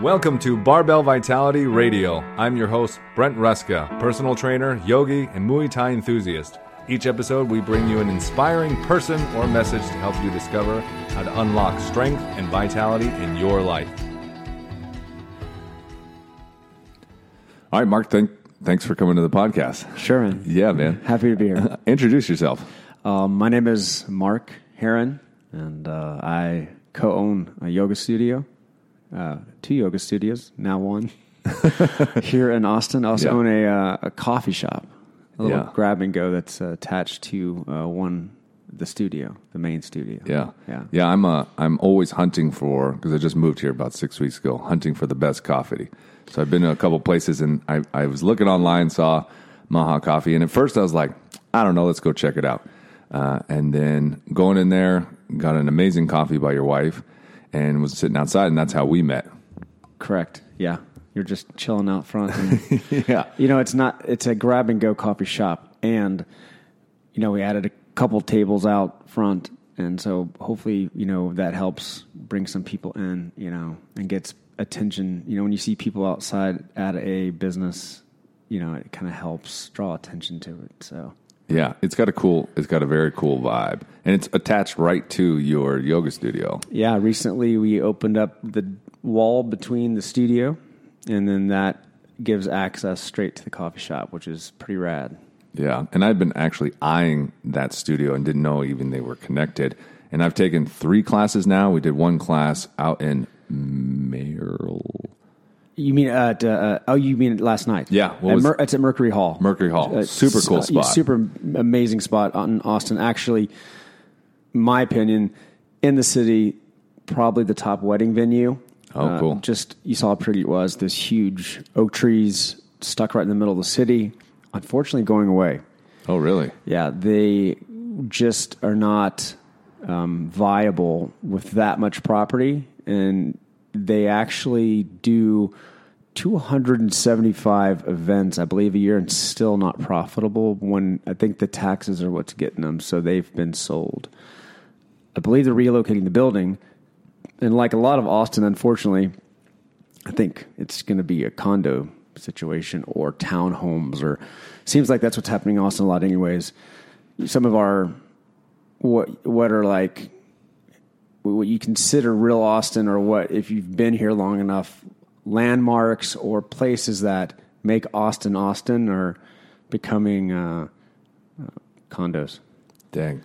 Welcome to Barbell Vitality Radio. I'm your host, Brent Ruska, personal trainer, yogi, and Muay Thai enthusiast. Each episode, we bring you an inspiring person or message to help you discover how to unlock strength and vitality in your life. All right, Mark, thank, thanks for coming to the podcast. Sure, man. Yeah, man. Happy to be here. Introduce yourself. Um, my name is Mark Heron, and uh, I co own a yoga studio, uh, two yoga studios, now one, here in Austin. I also Yeah. own a, uh, a coffee shop, a little Yeah. grab and go that's uh, attached to uh, one, the studio, the main studio. Yeah, Yeah. yeah. I'm uh, I'm always hunting for because I just moved here about six weeks ago, hunting for the best coffee. So I've been to a couple places, and I I was looking online, saw Maha Coffee, and at first I was like, I don't know, let's go check it out. Uh, and then going in there, got an amazing coffee by your wife, and was sitting outside, and that's how we met. Correct. Yeah. You're just chilling out front. And, yeah, You know, it's not. It's a grab and go coffee shop, and you know we added a couple tables out front, and so hopefully you know that helps bring some people in, you know, and gets attention. You know, when you see people outside at a business, you know, it kind of helps draw attention to it. So yeah. It's got a cool, it's got a very cool vibe, and it's attached right to your yoga studio. yeah, recently we opened up the wall between the studio, and then that gives access straight to the coffee shop, which is pretty rad. Yeah, and I've been actually eyeing that studio and didn't know even they were connected. And I've taken three classes now. We did one class out in Merrill, You mean at? Uh, oh, you mean last night? Yeah, what At was- Mer- it's at Mercury Hall. Mercury Hall. Uh, super cool s- spot. Super amazing spot in Austin. Actually, my opinion, in the city, probably the top wedding venue. Uh, Oh, cool. Just you saw how pretty it was. This huge oak trees stuck right in the middle of the city. Unfortunately, going away. Oh, really? Yeah, they just are not um, viable with that much property, and they actually do 275 events, I believe, a year, and still not profitable. When I think the taxes are what's getting them, so they've been sold. I believe they're relocating the building, and like a lot of Austin, unfortunately, I think it's going to be a condo situation or townhomes, or seems like that's what's happening in Austin a lot, anyways. Some of our what what are like what you consider real Austin, or what if you've been here long enough, landmarks or places that make Austin Austin are becoming uh, uh, condos. Dang.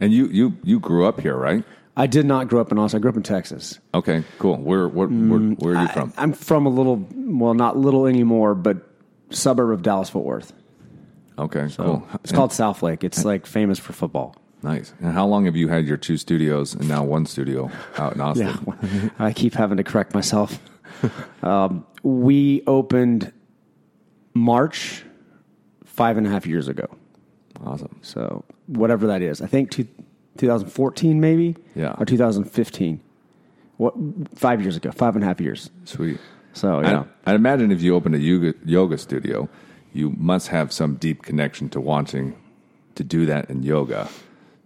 And you you you grew up here, right? I did not grow up in Austin. I grew up in Texas. Okay, cool. Where where where, where are you from? I'm from a little, well, not little anymore, but suburb of Dallas Fort Worth. Okay, cool. It's called Southlake. It's like famous for football. Nice. And how long have you had your two studios and now one studio out in Austin? Yeah, I keep having to correct myself. um, we opened March five and a half years ago. Awesome. So whatever that is, I think two, 2014 maybe, Yeah. or 2015. What five years ago? Five and a half years. Sweet. So yeah. I, I imagine if you opened a yoga, yoga studio, you must have some deep connection to wanting to do that in yoga.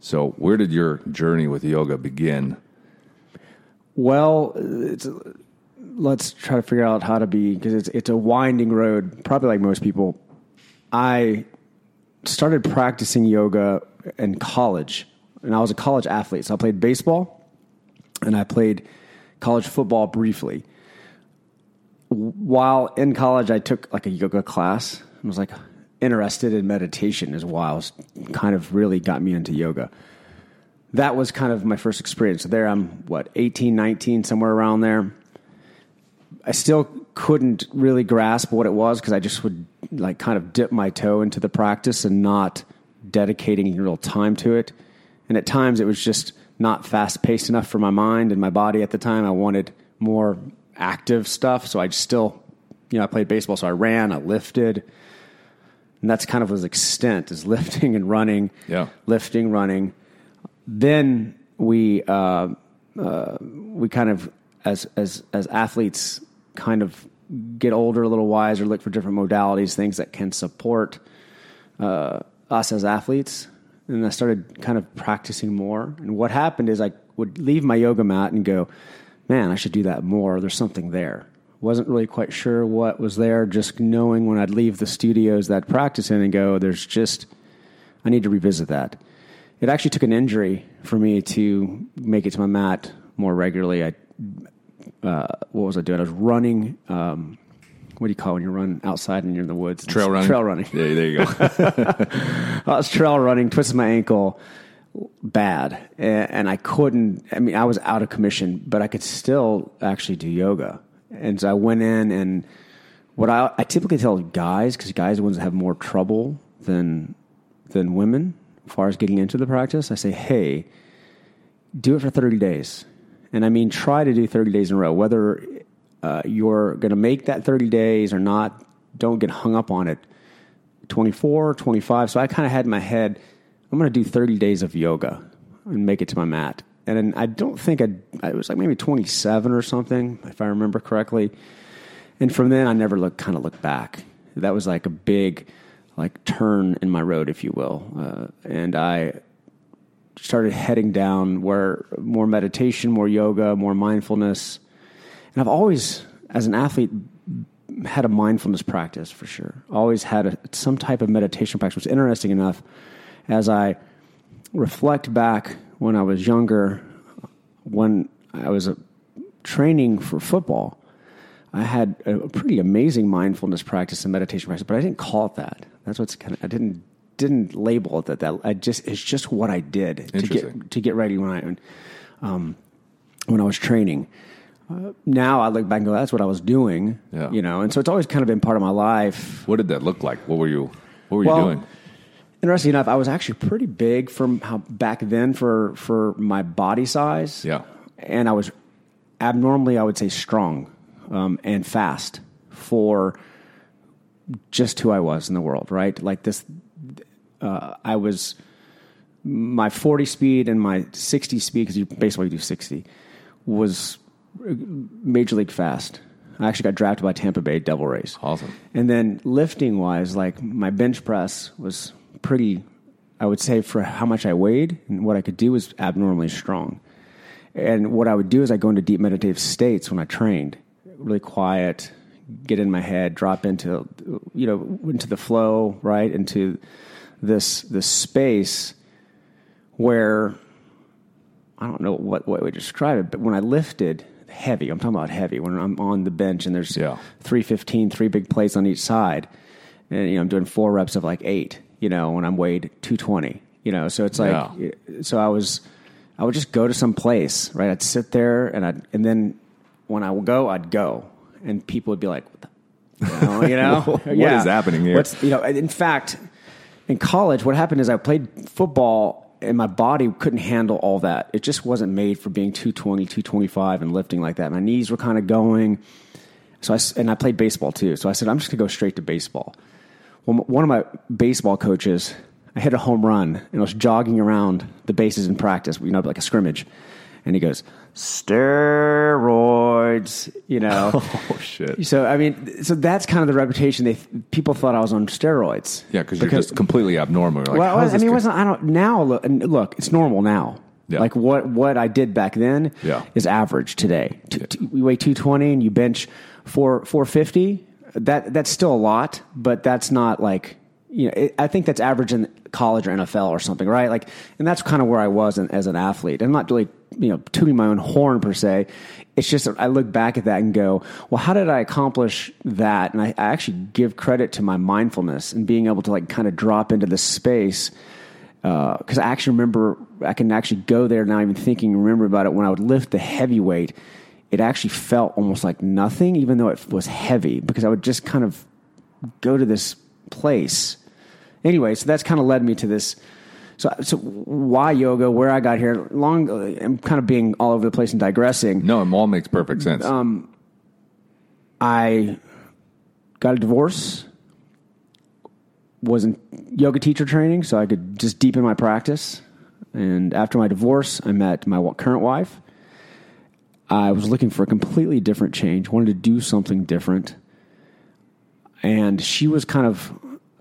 So, where did your journey with yoga begin? Well, let's try to figure out how to be because it's it's a winding road. Probably like most people, I started practicing yoga in college, and I was a college athlete. So I played baseball, and I played college football briefly. While in college, I took like a yoga class. I was like interested in meditation as well. Kind of really got me into yoga that was kind of my first experience. So there I'm, what, 18, 19, somewhere around there. I still couldn't really grasp what it was because I just would like kind of dip my toe into the practice and not dedicating real time to it. And at times it was just not fast paced enough for my mind and my body at the time. I wanted more active stuff. So I still, you know, I played baseball. So I ran, I lifted. And that's kind of was extent is lifting and running, Yeah. lifting, running then we uh, uh, we kind of as as as athletes kind of get older, a little wiser, look for different modalities, things that can support uh, us as athletes. And I started kind of practicing more. And what happened is I would leave my yoga mat and go, man, I should do that more. There's something there. Wasn't really quite sure what was there. Just knowing when I'd leave the studios that practice in and go, there's just I need to revisit that. It actually took an injury for me to make it to my mat more regularly. I uh, what was I doing? I was running. Um, what do you call when you run outside and you're in the woods? Trail running. Trail running. Yeah, there you go. I was trail running, twisted my ankle bad, and, and I couldn't. I mean, I was out of commission, but I could still actually do yoga. And so I went in, and what I, I typically tell guys, because guys are the ones that have more trouble than than women as far as getting into the practice. I say, hey, do it for thirty days, and I mean, try to do thirty days in a row, whether uh, you're going to make that 30 days or not, don't get hung up on it. 24, 25. So I kind of had in my head, I'm going to do 30 days of yoga and make it to my mat. And I don't think I'd, I was like maybe 27 or something, if I remember correctly. And from then, I never looked, kind of looked back. That was like a big, like turn in my road, if you will. Uh, and I started heading down where more meditation, more yoga, more mindfulness. And I've always, as an athlete, had a mindfulness practice for sure. Always had a, some type of meditation practice. Is interesting enough, as I reflect back when I was younger, when I was training for football, I had a pretty amazing mindfulness practice and meditation practice, but I didn't call it that. That's what's kind of I didn't didn't label it that. That I just it's just what I did to get to get ready when I um, when I was training. Uh, now I look back and go, that's what I was doing. Yeah. You know, and so it's always kind of been part of my life. What did that look like? What were you What were Well, you doing? Interesting enough, I was actually pretty big from how back then for for my body size. Yeah. and I was abnormally, I would say, strong um, and fast for just who I was in the world. Right, like this. Uh, I was my 40 speed and my 60 speed because you basically do 60 was major league fast. I actually got drafted by Tampa Bay Devil Rays. Awesome. And then lifting wise, like my bench press was pretty, I would say, for how much I weighed and what I could do was abnormally strong. And what I would do is I go into deep meditative states when I trained, really quiet, get in my head, drop into, you know, into the flow, right, into this this space where I don't know what way to describe it, but when I lifted heavy, I'm talking about heavy, when I'm on the bench and there's Yeah. 315, three big plates on each side, and you know I'm doing four reps of like eight, you know, when I'm weighed 220, you know, so it's like, Yeah. so I was, I would just go to some place, right? I'd sit there and I, would and then when I would go, I'd go, and people would be like, what the, you know, you know? What is happening here? What's, you know, in fact, in college, what happened is I played football and my body couldn't handle all that. It just wasn't made for being 220, 225 and lifting like that. My knees were kind of going. So I, and I played baseball too. So I said, I'm just going to go straight to baseball. Well, one of my baseball coaches, I hit a home run and I was jogging around the bases in practice, you know, like a scrimmage. And he goes, steroids, you know. Oh shit. So I mean, so that's kind of the reputation. They people thought I was on steroids. Yeah, because you're just completely abnormal. Like, well, I mean, it wasn't. I don't now. Look, look, it's normal now. Yeah. Like what what I did back then Yeah. is average today. Two, two, you weigh two twenty and you bench four four fifty. That that's still a lot, but that's not like you know. It, I think that's average in college or NFL or something, right? Like, and that's kind of where I was in, as an athlete. I'm not really you know tooting my own horn per se. It's just I look back at that and go, well, how did I accomplish that? And I, I actually give credit to my mindfulness and being able to like kind of drop into the space uh, because I actually remember I can actually go there now, even thinking, remember about it when I would lift the heavy weight. It actually felt almost like nothing, even though it was heavy, because I would just kind of go to this place. Anyway, so that's kind of led me to this. So, so why yoga? Where I got here? Long, I'm kind of being all over the place and digressing. No, it all makes perfect sense. Um, I got a divorce, was in yoga teacher training, so I could just deepen my practice. And after my divorce, I met my current wife. I was looking for a completely different change, wanted to do something different. And she was kind of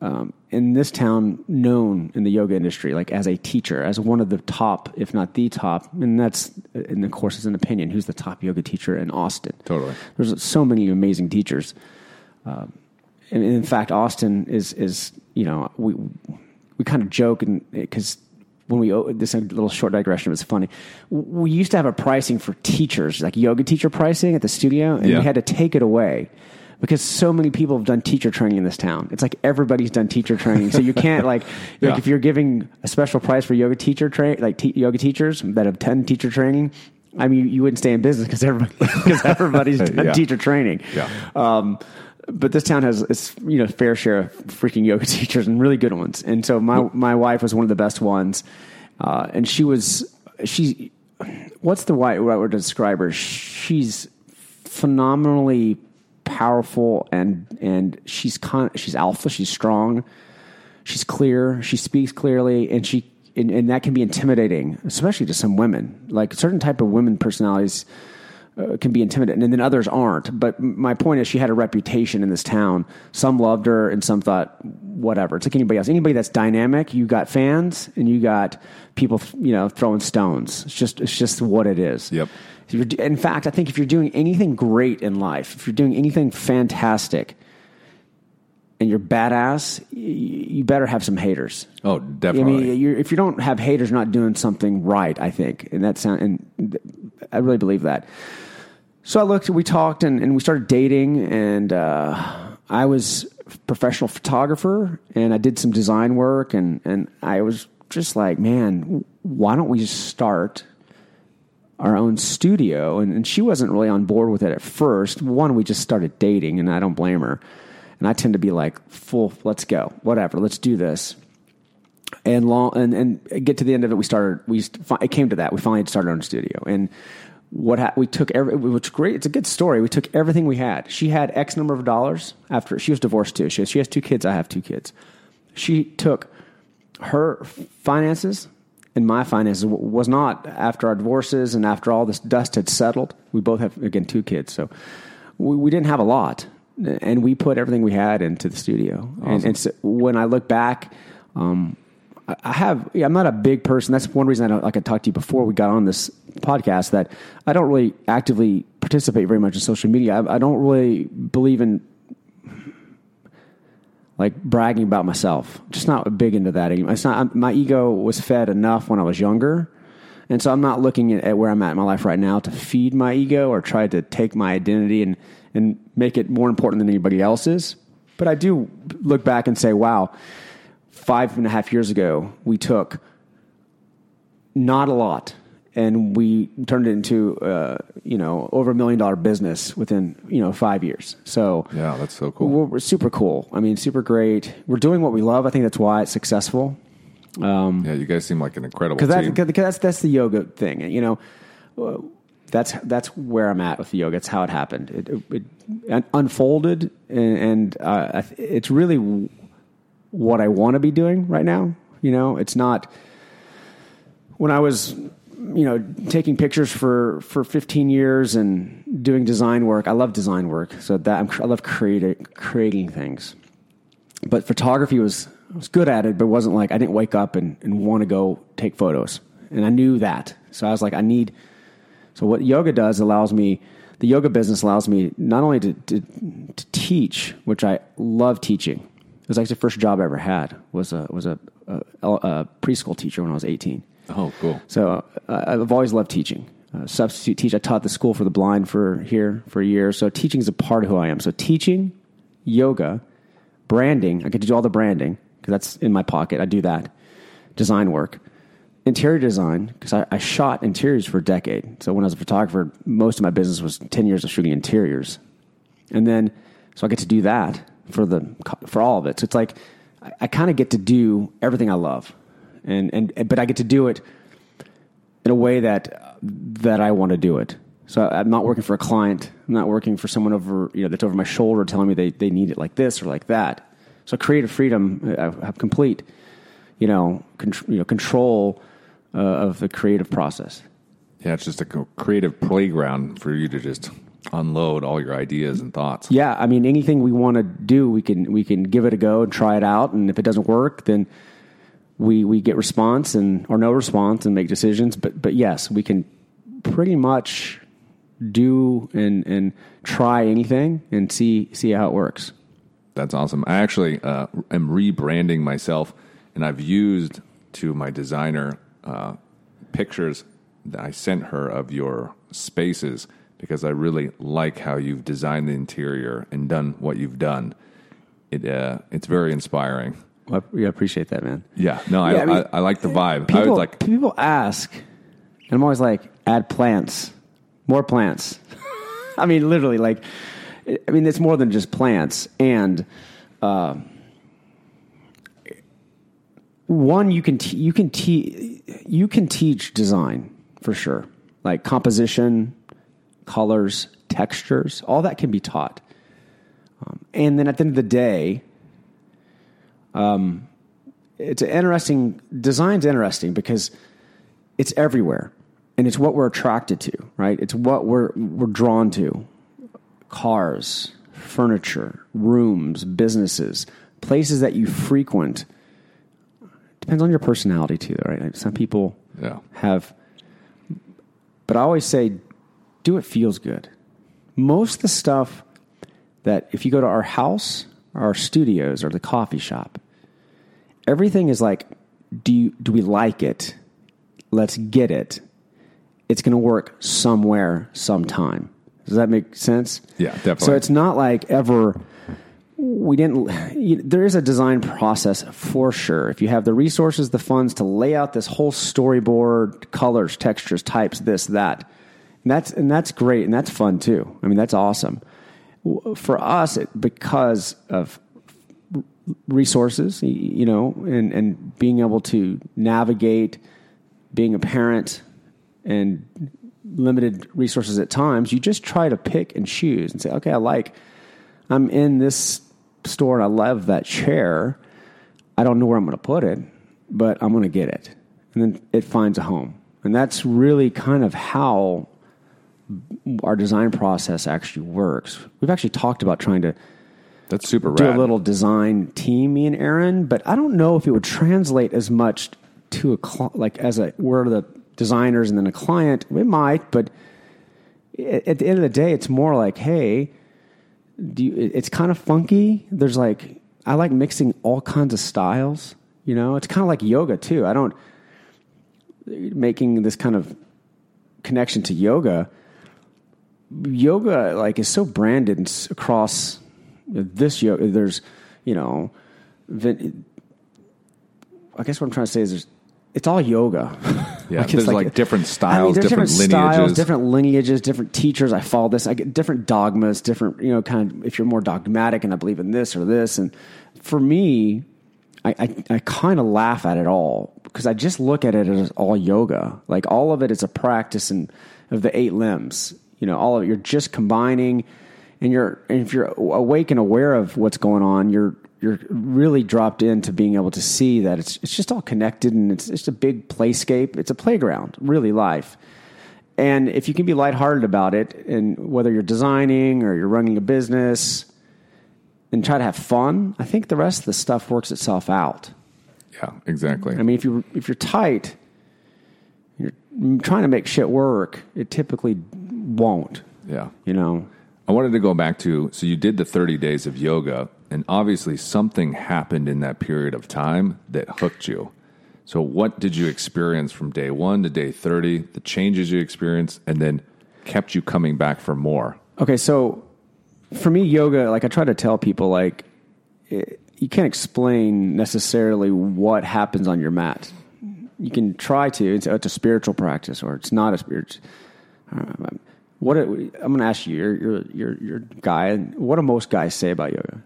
um, in this town known in the yoga industry, like as a teacher, as one of the top, if not the top, and that's, and of course, it's an opinion, who's the top yoga teacher in Austin. Totally. There's so many amazing teachers. Um, and in fact, Austin is, is you know, we, we kind of joke and because when we this is a little short digression was funny we used to have a pricing for teachers like yoga teacher pricing at the studio and Yeah. we had to take it away because so many people have done teacher training in this town it's like everybody's done teacher training so you can't like, Yeah. like if you're giving a special price for yoga teacher train like te- yoga teachers that have 10 teacher training I mean, you wouldn't stay in business because everybody, everybody's done Yeah. teacher training. Yeah. Um, but this town has its you know fair share of freaking yoga teachers and really good ones. And so my my wife was one of the best ones, uh, and she was she. What's the right word to describe her? She's phenomenally powerful and and she's con- she's alpha. She's strong. She's clear. She speaks clearly, and she and, and that can be intimidating, especially to some women. Like certain type of women personalities uh, can be intimidating, and then others aren't. But my point is, she had a reputation in this town. Some loved her, and some thought, whatever. It's like anybody else. Anybody that's dynamic, you got fans, and you got people, you know, throwing stones. It's just, it's just what it is. Yep. In fact, I think if you're doing anything great in life, if you're doing anything fantastic, and you're badass, you better have some haters. Oh, definitely. I mean, if you don't have haters, you're not doing something right. I think, and that sound, and I really believe that. So I looked, we talked, and, and we started dating, and uh, I was a professional photographer, and I did some design work, and and I was just like, man, why don't we just start our own studio? And, and she wasn't really on board with it at first. One, we just started dating, and I don't blame her. And I tend to be like, full, let's go, whatever, let's do this and long and, and get to the end of it we started we it came to that. We finally started our own studio. And what ha- we took every which great it's a good story. We took everything we had. She had x number of dollars after she was divorced too. She has, she has two kids i have two kids. She took her finances and my finances was not after our divorces and after all this dust had settled. We both have again two kids so we, we didn't have a lot. And we put everything we had into the studio. And, and so when i look back um, I- have. Yeah, I'm not a big person. That's one reason I don't like I talked to you before we got on this podcast that I don't really actively participate very much in social media. I, I don't really believe in like bragging about myself. Just not big into that. It's not. I'm, my ego was fed enough when I was younger, and so I'm not looking at, at where I'm at in my life right now to feed my ego or try to take my identity and and make it more important than anybody else's. But I do look back and say, wow five and a half years ago, we took not a lot and we turned it into, uh, you know, over a million dollar business within, you know, five years. So yeah, that's so cool. we're, we're super cool. I mean, super great. We're doing what we love. I think that's why it's successful. yeah, you guys seem like an incredible Because that's, that's, that's the yoga thing. You know, uh, that's, that's where I'm at with the yoga. It's how it happened. It, it, it unfolded and, and uh, it's really what I want to be doing right now. You know, it's not when I was, you know, taking pictures for for 15 years and doing design work. I love design work, so that I'm, I love creating creating things. But photography was I was good at it, but wasn't like I didn't wake up and, and want to go take photos, and I knew that. So I was like, I need. So what yoga does allows me. The yoga business allows me not only to, to, to teach, which I love teaching. It was actually the first job I ever had was a was a, a, a preschool teacher when I was 18. oh, cool. So uh, I've always loved teaching. Uh, substitute teach. I taught the school for the blind for here for a year. So teaching is a part of who I am. So teaching, yoga, branding. I get to do all the branding because that's in my pocket. I do that. Design work, interior design because I, I shot interiors for a decade. So when I was a photographer, most of my business was ten years of shooting interiors, and then so I get to do that for the for all of it. So it's like I, I kind of get to do everything I love, and and but I get to do it in a way that that I want to do it. So I'm not working for a client. I'm not working for someone over you know that's over my shoulder telling me they, they need it like this or like that. So creative freedom, I have complete, you know, con- you know control uh, of the creative process. Yeah, it's just a creative playground for you to just unload all your ideas and thoughts. yeah, I mean, anything we want to do, we can we can give it a go and try it out. And if it doesn't work, then we we get response and or no response and make decisions. But but yes, we can pretty much do and and try anything and see see how it works. That's awesome. I actually uh, am rebranding myself, and I've used to my designer uh, pictures that I sent her of your spaces because I really like how you've designed the interior and done what you've done. It uh, it's very inspiring. Well, I, appreciate that, man. Yeah, no, I, Yeah, I mean, I, I like the vibe. I People would like people ask, and I'm always like, add plants, more plants. I mean, literally, like, I mean, it's more than just plants. And uh, one, you can te- you can te- you can teach design for sure, like composition, colors, textures, all that can be taught. Um, and then at the end of the day, um, it's interesting design's interesting because it's everywhere and it's what we're attracted to right it's what we're we're drawn to cars furniture rooms businesses places that you frequent depends on your personality too right Like, some people Yeah. have but i always say do what feels good. Most of the stuff that if you go to our house our studios or the coffee shop everything is like do you, do we like it? Let's get it. It's going to work somewhere sometime. Does that make sense? Yeah, definitely. so it's not like ever we didn't you, there is a design process for sure. If you have the resources the funds to lay out this whole storyboard colors textures types this that and that's and that's great and that's fun too i mean that's awesome for us it, because of resources, you know, and, and being able to navigate being a parent and limited resources at times, you just try to pick and choose and say, okay, I like, I'm in this store and I love that chair. I don't know where I'm going to put it, but I'm going to get it. And then it finds a home. And that's really kind of how our design process actually works. We've actually talked about trying to that's super do rad. a little design team, me and Aaron, but I don't know if it would translate as much to a cl- like as a we're the designers and then a client. It might, but at, at the end of the day, it's more like, hey, do you, it's kind of funky. There's like I like mixing all kinds of styles. You know, it's kind of like yoga too. I don't making this kind of connection to yoga. Yoga like is so branded across this yoga. There's you know, I guess what I'm trying to say is there's it's all yoga. Yeah, it's there's like different I mean, styles, different styles, lineages. different lineages, different teachers. I follow this. I get different dogmas, different you know, kind of if you're more dogmatic and I believe in this or this. And for me, I I, I kind of laugh at it all because I just look at it as all yoga. Like all of it is a practice and of the eight limbs. You know, all of it. You're just combining, and you're and if you're awake and aware of what's going on, you're you're really dropped into being able to see that it's it's just all connected and it's it's a big playscape. It's a playground, really life. And if you can be lighthearted about it, and whether you're designing or you're running a business, and try to have fun, I think the rest of the stuff works itself out. yeah, exactly. I mean, if you if you're tight, you're trying to make shit work. It typically won't. yeah. You know. I wanted to go back to so you did the 30 days of yoga, and obviously something happened in that period of time that hooked you. So, what did you experience from day one to day 30, the changes you experienced, and then kept you coming back for more? Okay, so for me, yoga, like I try to tell people, like it, you can't explain necessarily what happens on your mat. You can try to. It's, it's a spiritual practice, or it's not a spiritual. Uh, What I'm going to ask you, you're you're you're you're a guy. What do most guys say about yoga?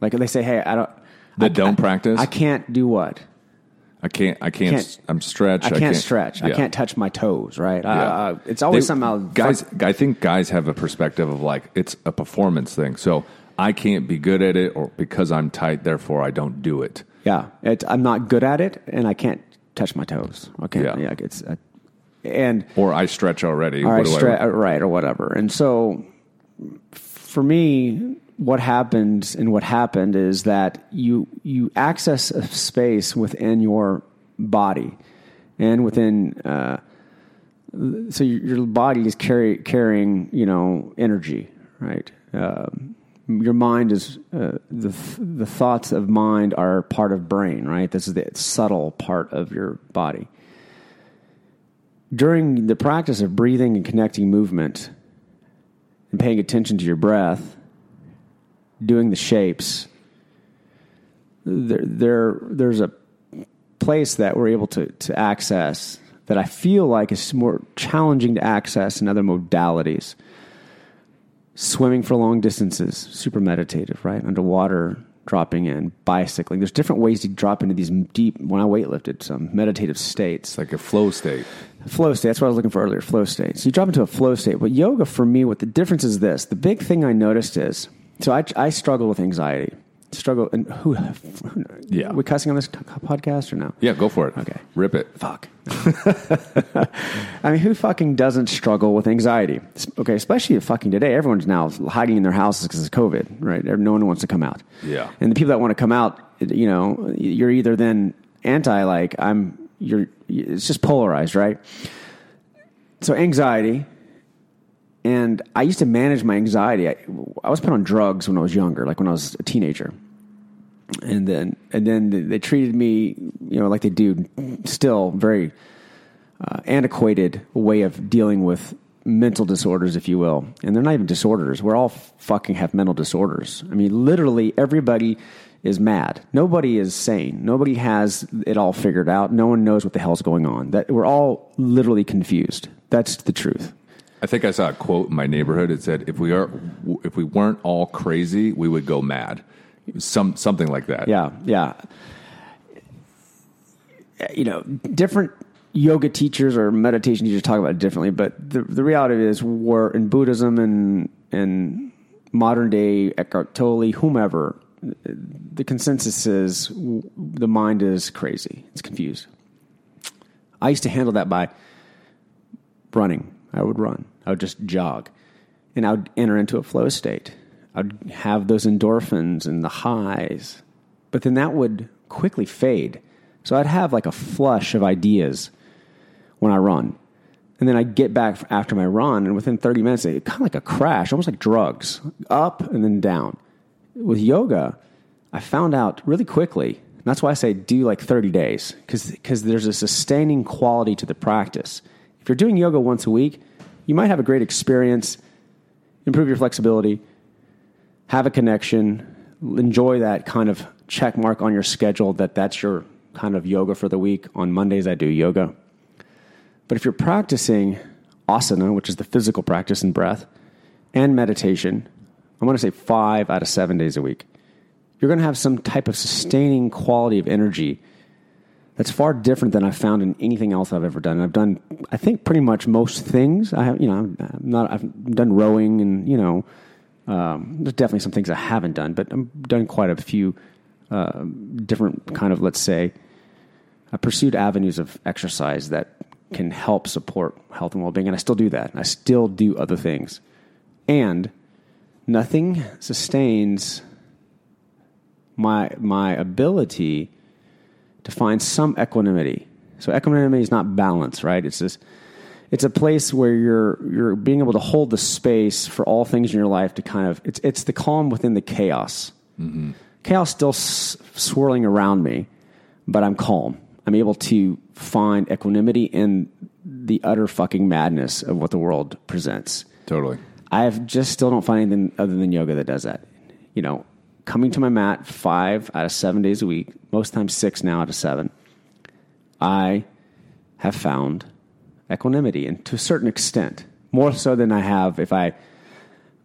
Like they say, "Hey, I don't." That I, don't I- practice? I can't do what? I can't, I can't, Can't- I'm stretched. I can't, stretch. I can't touch my toes. Right? Yeah. Uh, it's always They- something. I'll guys. I think guys have a perspective of like it's a performance thing. So I can't be good at it, or because I'm tight, therefore I don't do it. Yeah, it, I'm not good at it, and I can't touch my toes. Okay, Yeah. yeah, it's uh, and Or I stretch already. What do I- right or whatever. And so for me, what happened and what happened is that you you access a space within your body and within uh, so your, body is carry, carrying you know energy right um, your mind is uh, the the thoughts of mind are part of brain right this is the subtle part of your body during the practice of breathing and connecting movement and paying attention to your breath doing the shapes there, there there's a place that we're able to, to access that I feel like is more challenging to access in other modalities. Swimming for long distances, super meditative, right? Underwater, dropping in, bicycling. There's different ways to drop into these deep, when I weightlifted, some meditative states. Like a flow state. Flow state, that's what I was looking for earlier, flow state. So you drop into a flow state. But yoga, for me, what the difference is this the big thing I noticed is so I, I struggle with anxiety struggle and who, who Yeah. are we cussing on this t- podcast or no Yeah, go for it. Okay. Rip it. fuck i mean who fucking doesn't struggle with anxiety okay especially fucking today everyone's now hiding in their houses because of covid right no one wants to come out Yeah. and the people that want to come out you know you're either then anti like i'm you're it's just polarized right so anxiety and I used to manage my anxiety. I, I was put on drugs when I was younger, like when I was a teenager, and then and then they- treated me, you know, like they do still very uh, antiquated way of dealing with mental disorders, if you will. And they're not even disorders. We're all fucking have mental disorders. I mean, literally everybody is mad. Nobody is sane. Nobody has it all figured out. No one knows what the hell's going on. That we're all literally confused. That's the truth. I think I saw a quote in my neighborhood. It said, "If we are, if we weren't all crazy, we would go mad." Some something like that. Yeah, yeah. You know, different yoga teachers or meditation teachers talk about it differently, but the the reality is, we're in Buddhism and and modern day Eckhart Tolle, whomever, the consensus is the mind is crazy. It's confused. I used to handle that by running. I would run. I would just jog. And I would enter into a flow state. I'd have those endorphins and the highs. But then that would quickly fade. So I'd have like a flush of ideas when I run. And then I'd get back after my run, and within 30 minutes, it kind of like a crash, almost like drugs, up and then down. With yoga, I found out really quickly. That's why I say do like 30 days, because there's a sustaining quality to the practice. If you're doing yoga once a week, you might have a great experience, improve your flexibility, have a connection, enjoy that kind of check mark on your schedule that that's your kind of yoga for the week. On Mondays, I do yoga. But if you're practicing asana, which is the physical practice and breath, and meditation, I'm going to say five out of seven days a week, you're going to have some type of sustaining quality of energy that's far different than I've found in anything else I've ever done. And I've done, I think, pretty much most things. I have, you know, I'm not. I've done rowing, and you know, um, there's definitely some things I haven't done, but I've done quite a few uh, different kind of, let's say, I pursued avenues of exercise that can help support health and well-being, and I still do that. I still do other things, and nothing sustains my my ability to find some equanimity. So equanimity is not balance, right? It's this it's a place where you're you're being able to hold the space for all things in your life to kind of it's it's the calm within the chaos. Mm-hmm. Chaos still s- swirling around me, but I'm calm. I'm able to find equanimity in the utter fucking madness of what the world presents. Totally. I have just still don't find anything other than yoga that does that. You know, coming to my mat five out of seven days a week, most times six now out of seven, I have found equanimity and to a certain extent, more so than I have if I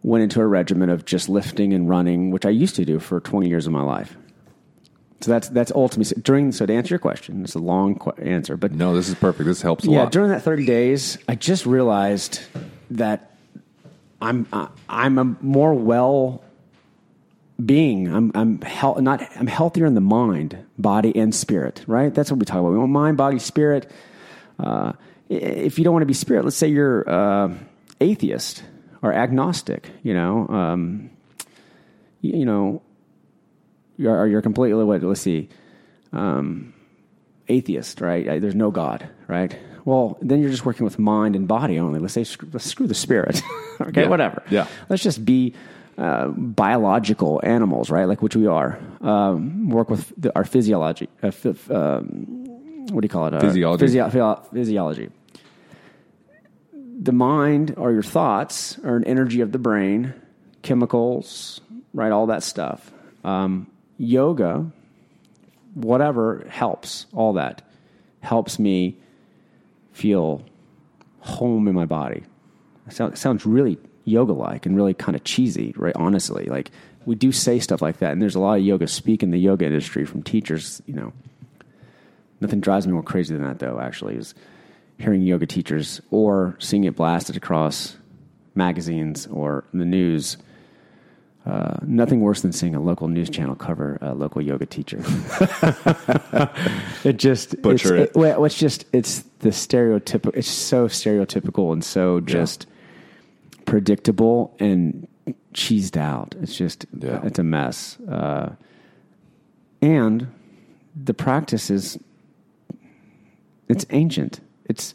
went into a regimen of just lifting and running, which I used to do for 20 years of my life. So that's that's ultimately during. So to answer your question, it's a long qu- answer, but No, this is perfect. This helps a yeah, lot. during that 30 days, I just realized that I'm uh, I'm a more well being. I'm I'm hel- not I'm healthier in the mind, body, and spirit. Right? That's what we talk about. We want mind, body, spirit. Uh, if you don't want to be spirit, let's say you're uh, atheist or agnostic. You know, um, you, you know, you're you're completely what? Let's see, um, atheist, right? There's no God, right? Well, then you're just working with mind and body only. Let's say screw, let's screw the spirit. okay, Yeah. whatever. Yeah. Let's just be uh, biological animals, right? Like which we are. Um, work with the, our physiology. Uh, ph- um, what do you call it? Uh, Physiology. physio- physio- physiology. The mind or your thoughts are an energy of the brain, chemicals, right? All that stuff. Um, yoga, whatever helps. All that helps me feel home in my body. It sounds, really yoga like and really kind of cheesy, right? Honestly, like we do say stuff like that, and there's a lot of yoga speak in the yoga industry from teachers. You know, nothing drives me more crazy than that, though. Actually, is hearing yoga teachers or seeing it blasted across magazines or the news. Uh, nothing worse than seeing a local news channel cover a local yoga teacher. it just Butcher it's, it. well, it's just it's the stereotypical. It's so stereotypical and so just predictable and cheesed out. It's just Yeah. it's a mess. Uh, and the practice is it's ancient. It's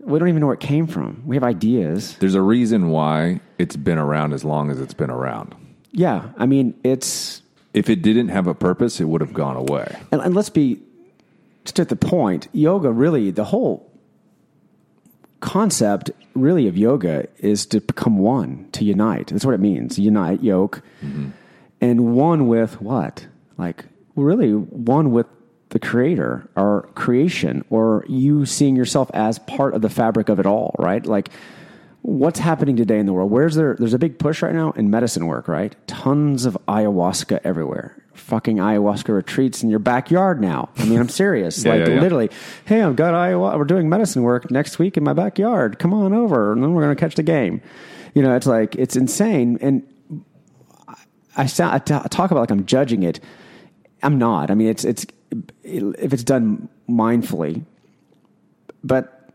we don't even know where it came from. We have ideas. There's a reason why it's been around as long as it's been around. Yeah, I mean it's If it didn't have a purpose, it would have gone away. and, and let's be just at the point. Yoga really the whole concept really of yoga is to become one, to unite. That's what it means. Unite, yoke, mm-hmm. and one with what? Like really one with the creator or creation or you seeing yourself as part of the fabric of it all, right? Like what's happening today in the world? Where's there there's a big push right now in medicine work, right? Tons of ayahuasca everywhere. Fucking ayahuasca retreats in your backyard now. I mean, I'm serious. Yeah, like yeah, yeah. literally, hey, I've got ayahuasca. We're doing medicine work next week in my backyard. Come on over, and then we're going to catch the game. You know, it's like it's insane. And I sound I ta- talk about like I'm judging it. I'm not. I mean, it's it's if it's done mindfully, but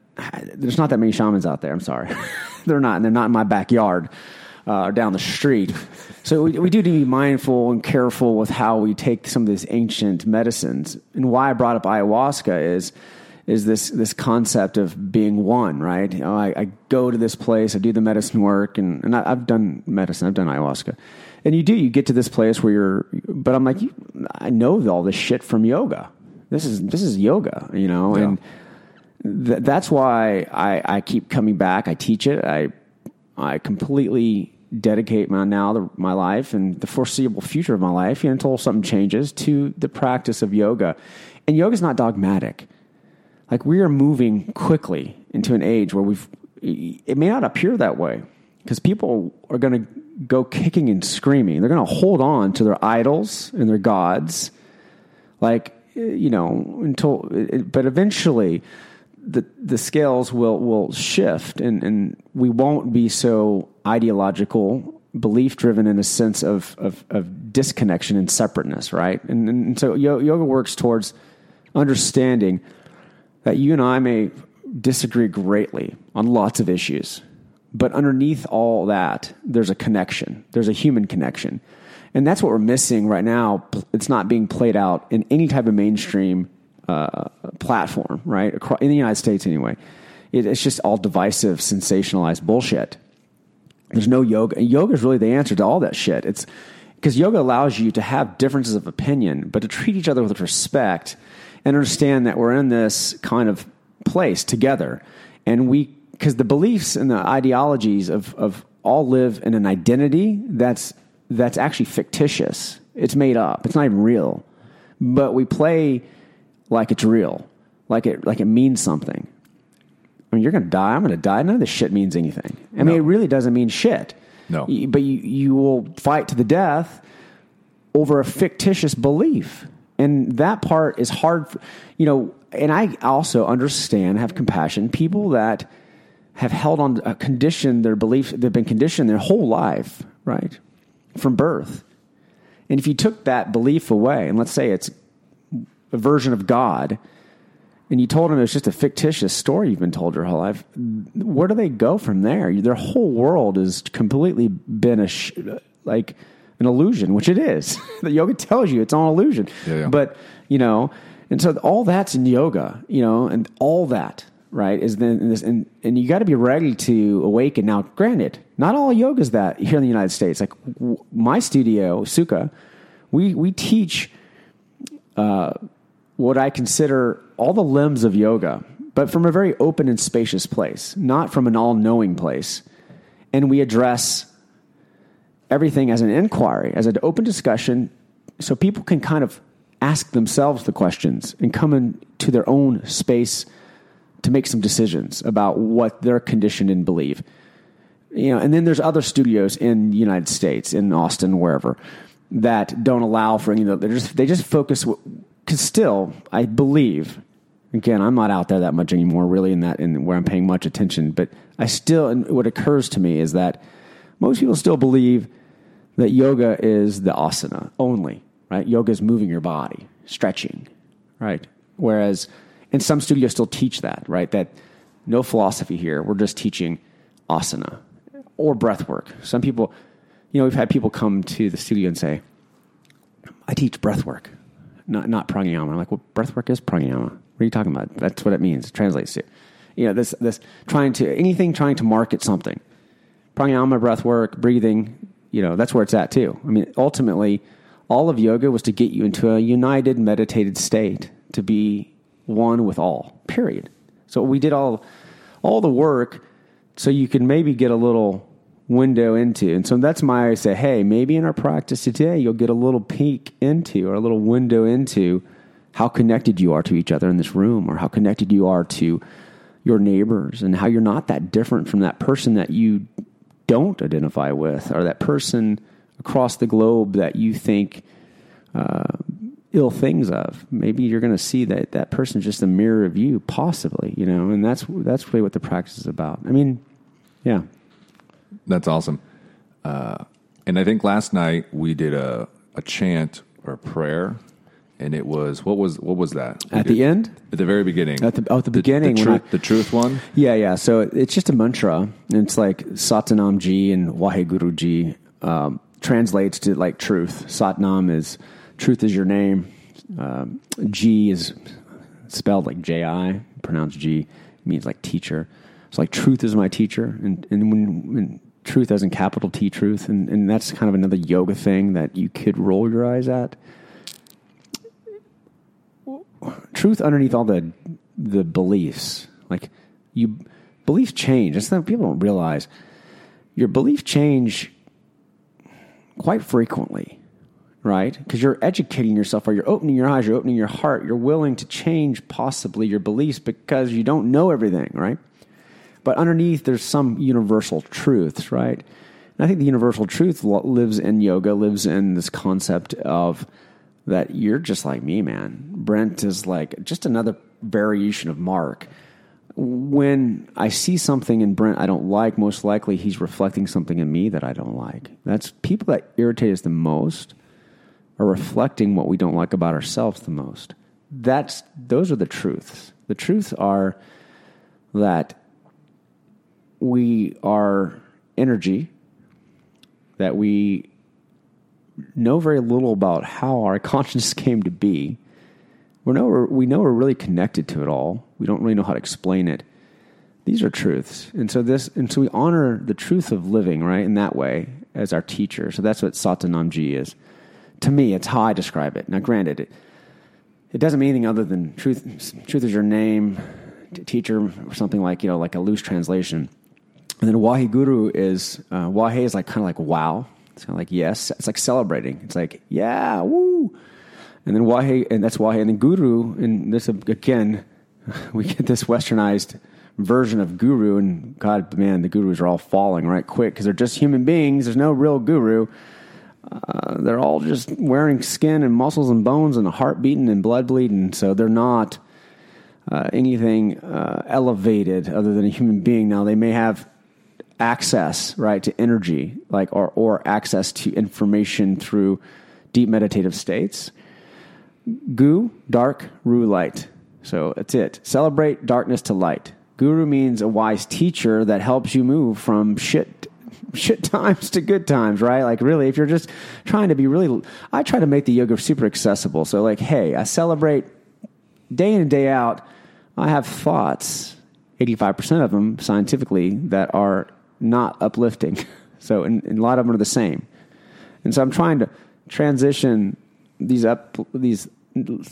there's not that many shamans out there. I'm sorry, they're not, and they're not in my backyard uh, or down the street. So we, we do need to be mindful and careful with how we take some of these ancient medicines. And why I brought up ayahuasca is is this this concept of being one, right? You know, I, I go to this place, I do the medicine work, and, and I, I've done medicine, I've done ayahuasca, and you do you get to this place where you're, but I'm like, you, I know all this shit from yoga. This is this is yoga, you know, Yeah. and th- that's why I, I keep coming back. I teach it. I I completely dedicate my now the, my life and the foreseeable future of my life you know, until something changes to the practice of yoga. And yoga is not dogmatic. Like we are moving quickly into an age where we've. It may not appear that way because people are going to go kicking and screaming. They're going to hold on to their idols and their gods like you know until but eventually the the scales will will shift and and we won't be so ideological belief driven in a sense of of, of disconnection and separateness right and, and so yoga works towards understanding that you and I may disagree greatly on lots of issues, but underneath all that, there's a connection. There's a human connection. And that's what we're missing right now. It's not being played out in any type of mainstream uh, platform, right? Acro- In the United States, anyway. It, it's just all divisive, sensationalized bullshit. There's no yoga. Yoga is really the answer to all that shit. It's because yoga allows you to have differences of opinion, but to treat each other with respect and understand that we're in this kind of place together. And we, because the beliefs and the ideologies of, of all live in an identity that's, that's actually fictitious. It's made up. It's not even real. But we play like it's real, like it, like it means something. I mean, you're going to die. I'm going to die. None of this shit means anything. I mean, it really doesn't mean shit. No. But you, you will fight to the death over a fictitious belief. And that part is hard, for, you know, and I also understand, have compassion, people that have held on a condition, their belief, they've been conditioned their whole life, right? From birth. And if you took that belief away, and let's say it's a version of God, and you told them it was just a fictitious story you've been told your whole life, where do they go from there? Their whole world has completely been a sh- like an illusion, which it is. the yoga tells you it's all illusion. Yeah, yeah. But you know, and so all that's in yoga, you know, and all that right is then this, and and you got to be ready to awaken. Now, granted, not all yoga is that here in the United States. Like w- my studio, Sukha, we we teach uh, what I consider all the limbs of yoga, but from a very open and spacious place, not from an all knowing place. And we address everything as an inquiry, as an open discussion, so people can kind of ask themselves the questions and come into their own space to make some decisions about what they're conditioned and believe. You know, and then there's other studios in the United States, in Austin, wherever, that don't allow for any of they just they just focus because still I believe again I'm not out there that much anymore really in that in where I'm paying much attention but I still and what occurs to me is that most people still believe that yoga is the asana only right yoga is moving your body stretching right whereas and some studios still teach that right that no philosophy here we're just teaching asana or breath work some people you know we've had people come to the studio and say I teach breath work, not not pranayama. I'm like, well, breath work is pranayama. What are you talking about? That's what it means. It translates to, you know, this this trying to anything trying to market something. Pranayama, breath work, breathing. You know, that's where it's at too. I mean, ultimately, all of yoga was to get you into a united, meditated state to be one with all. Period. So we did all all the work so you can maybe get a little window into. And so that's my I say, hey, maybe in our practice today, you'll get a little peek into or a little window into how connected you are to each other in this room or how connected you are to your neighbors and how you're not that different from that person that you don't identify with or that person across the globe that you think uh, ill things of. Maybe you're going to see that that person is just a mirror of you, possibly, you know, and that's that's really what the practice is about. I mean, yeah. That's awesome. Uh, and I think last night we did a, a chant or a prayer, and it was what was what was that We At did- the end? At the very beginning. At the- oh, at the beginning, The, when truth, I- the truth one. Yeah, yeah. So it's just a mantra. And it's like Satanam Ji and Waheguru Ji um, translates to like truth. Satnam is truth is your name. Um, Ji is spelled like J I, pronounced G, means like teacher. It's like truth is my teacher. And, and when, when truth as in capital T truth, and, and that's kind of another yoga thing that you could roll your eyes at. truth underneath all the the beliefs. Like you beliefs change. That's not people don't realize. Your belief change quite frequently, right? Because you're educating yourself or you're opening your eyes, you're opening your heart, you're willing to change possibly your beliefs because you don't know everything, right? But underneath there's some universal truths, right? And I think the universal truth lives in yoga, lives in this concept of that you're just like me, man. Brent is like just another variation of Mark. When I see something in Brent I don't like, most likely he's reflecting something in me that I don't like. That's people that irritate us the most are reflecting what we don't like about ourselves the most. That's those are the truths. The truths are that we are energy, that we know very little about how our consciousness came to be. We know we know we're really connected to it all. We don't really know how to explain it. These are truths, and so this, and so we honor the truth of living, right, in that way as our teacher. So that's what Satanamji is. To me, it's how I describe it. Now, granted, it, it doesn't mean anything other than truth. Truth is your name, teacher, or something like you know, like a loose translation. And then Waheguru is uh, Wahe is like kind of like wow. It's kind of like yes. It's like celebrating. It's like yeah, woo. And then Wahe, and that's Wahe. And then Guru, and this again, we get this westernized version of Guru. And God, man, the gurus are all falling right quick because they're just human beings. There's no real guru. Uh, they're all just wearing skin and muscles and bones and a heart beating and blood bleeding. So they're not uh, anything uh, elevated other than a human being. Now they may have access right to energy, like or or access to information through deep meditative states. Gu, dark, Ru, light. So that's it. Celebrate darkness to light. Guru means a wise teacher that helps you move from shit shit times to good times, right? Like really, if you're just trying to be really, I try to make the yoga super accessible. So like, hey, I celebrate day in and day out. I have thoughts, 85% of them scientifically, that are not uplifting. So, and, and a lot of them are the same. And so I'm trying to transition these up, these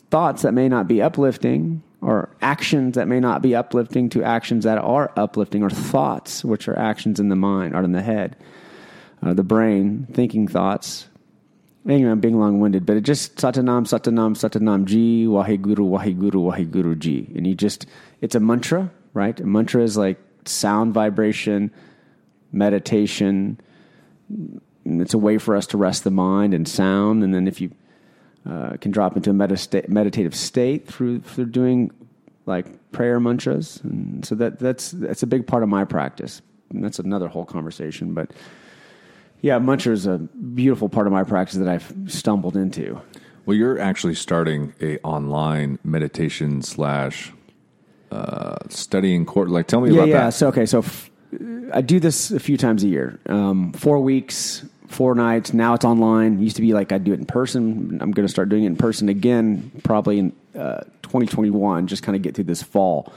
thoughts that may not be uplifting or actions that may not be uplifting to actions that are uplifting or thoughts, which are actions in the mind or in the head, uh, the brain, thinking thoughts. Anyway, I'm being long winded, but it just Satanam, Satanam, Satanam Ji, Waheguru, Waheguru, Waheguru Ji. And you just, it's a mantra, right? A mantra is like sound vibration, meditation. It's a way for us to rest the mind and sound. And then if you uh, can drop into a medita- meditative state through through doing like prayer mantras, and so that that's that's a big part of my practice. And that's another whole conversation, but yeah, mantra is a beautiful part of my practice that I've stumbled into. Well, you're actually starting a online meditation slash uh, studying court. Like, tell me yeah, about yeah. that. So okay, so f- I do this a few times a year. Um, four weeks, four nights. Now it's online. Used to be like I'd do it in person. I'm going to start doing it in person again, probably in uh, 2021. Just kind of get through this fall.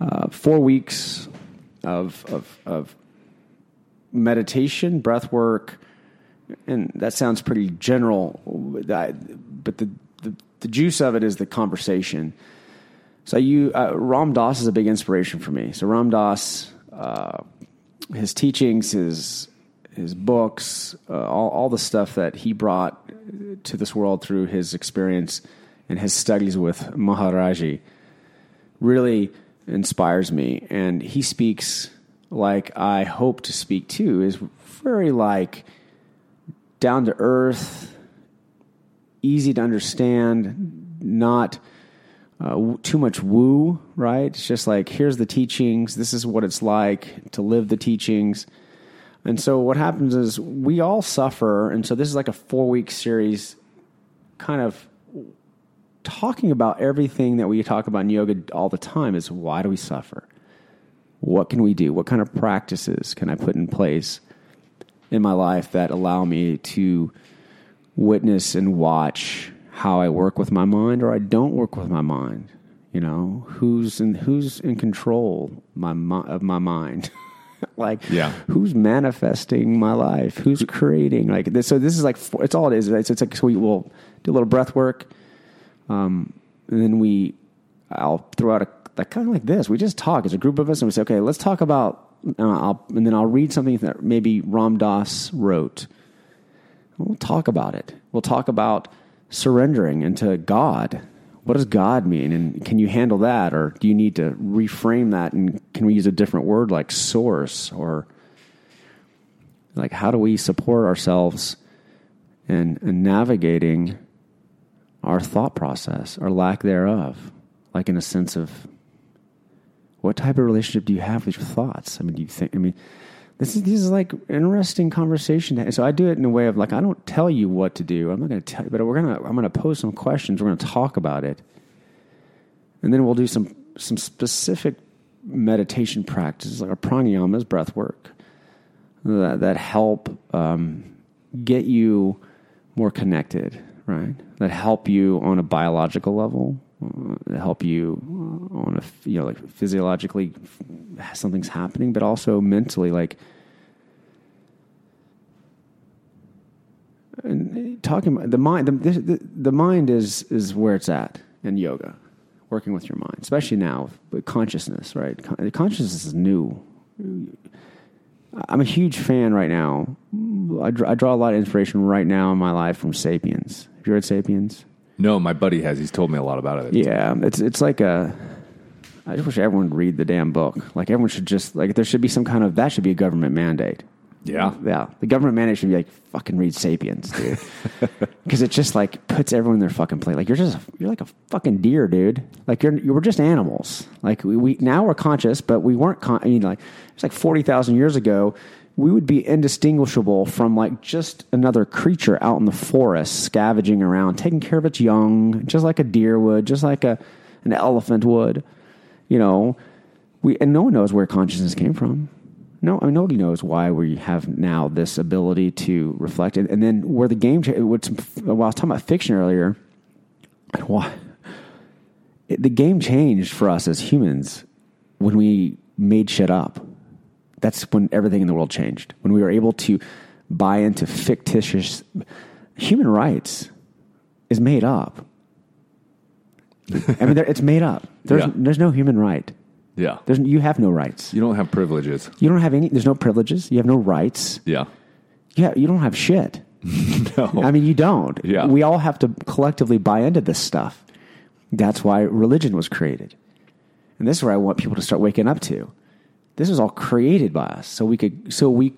Uh, four weeks of of of meditation, breath work, and that sounds pretty general. But the, the the juice of it is the conversation. So you, uh, Ram Dass is a big inspiration for me. So Ram Dass, uh, his teachings, his his books, uh, all, all the stuff that he brought to this world through his experience and his studies with Maharaji really inspires me. And he speaks like I hope to speak too, is very like down to earth, easy to understand, not uh, too much woo, right? It's just like, here's the teachings. This is what it's like to live the teachings. And so what happens is we all suffer. And so this is like a four week series, kind of talking about everything that we talk about in yoga all the time is why do we suffer? What can we do? What kind of practices can I put in place in my life that allow me to witness and watch how I work with my mind or I don't work with my mind. You know, who's in who's in control my of my mind? like, Yeah. who's manifesting my life? Who's creating? Like, this, so this is like it's all it is. It's, it's like so we will do a little breath work, um, and then we I'll throw out a like kind of like this. We just talk as a group of us, and we say, okay, let's talk about. Uh, I'll, and then I'll read something that maybe Ram Dass wrote. We'll talk about it. We'll talk about surrendering into God. What does God mean? And can you handle that? Or do you need to reframe that? And can we use a different word like source? Or like how do we support ourselves in, in navigating our thought process or lack thereof? Like in a sense of what type of relationship do you have with your thoughts? I mean, do you think, I mean, this is this is like interesting conversation. So I do it in a way of like I don't tell you what to do. I'm not going to tell you, but we're gonna I'm going to pose some questions. We're going to talk about it, and then we'll do some some specific meditation practices like our pranayamas, breath work, that that help um, get you more connected, right? That help you on a biological level, help you uh, on a you know like physiologically something's happening, but also mentally like. And talking about the mind, the, the, the mind is is where it's at in yoga, working with your mind, especially now with consciousness. Right, Con- consciousness is new. I'm a huge fan right now. I draw, I draw a lot of inspiration right now in my life from *Sapiens*. Have you read *Sapiens*? No, my buddy has. He's told me a lot about it. Yeah, it's it's like a. I just wish everyone would read the damn book. Like everyone should just like there should be some kind of that should be a government mandate. Yeah. Yeah, the government mandate should be like fucking read *Sapiens*, dude, because it just like puts everyone in their fucking place. Like you're just you're like a fucking deer, dude. Like you're you were just animals. Like we, we now we're conscious, but we weren't. Con- I mean, like it's like forty thousand years ago. We would be indistinguishable from like just another creature out in the forest, scavenging around, taking care of its young, just like a deer would, just like a an elephant would. You know, we and no one knows where consciousness came from. No, I mean nobody knows why we have now this ability to reflect, and, and then where the game. What's well, I was talking about fiction earlier. Why the game changed for us as humans when we made shit up. That's when everything in the world changed. When we were able to buy into fictitious human rights is made up. I mean, it's made up. There's Yeah. there's no human right. Yeah. There's you have no rights. You don't have privileges. You don't have any. There's no privileges. You have no rights. Yeah. Yeah, you don't have shit. No. I mean, you don't. Yeah. We all have to collectively buy into this stuff. That's why religion was created. And this is where I want people to start waking up to. This was all created by us. So we could so we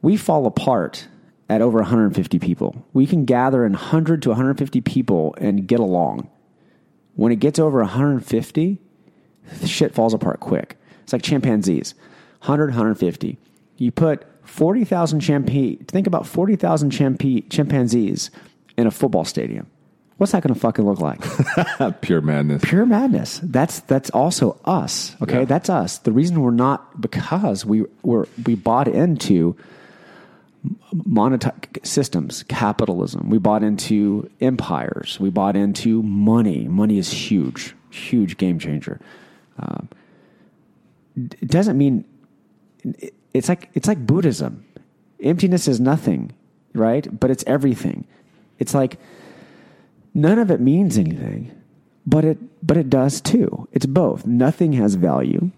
we fall apart at over 150 people. We can gather in 100 to 150 people and get along. When it gets over 150, shit falls apart quick. It's like chimpanzees 100, 150. You put 40,000 champi- think about 40,000 champi- chimpanzees in a football stadium. What's that going to fucking look like? Pure madness. Pure madness. That's that's also us. Okay, Yeah. that's us. The reason we're not because we were we bought into monetized systems, capitalism. We bought into empires. We bought into money. Money is huge, huge game changer. Um, it doesn't mean it's like it's like Buddhism. Emptiness is nothing, right? But it's everything. It's like none of it means anything, but it but it does too. It's both. Nothing has value,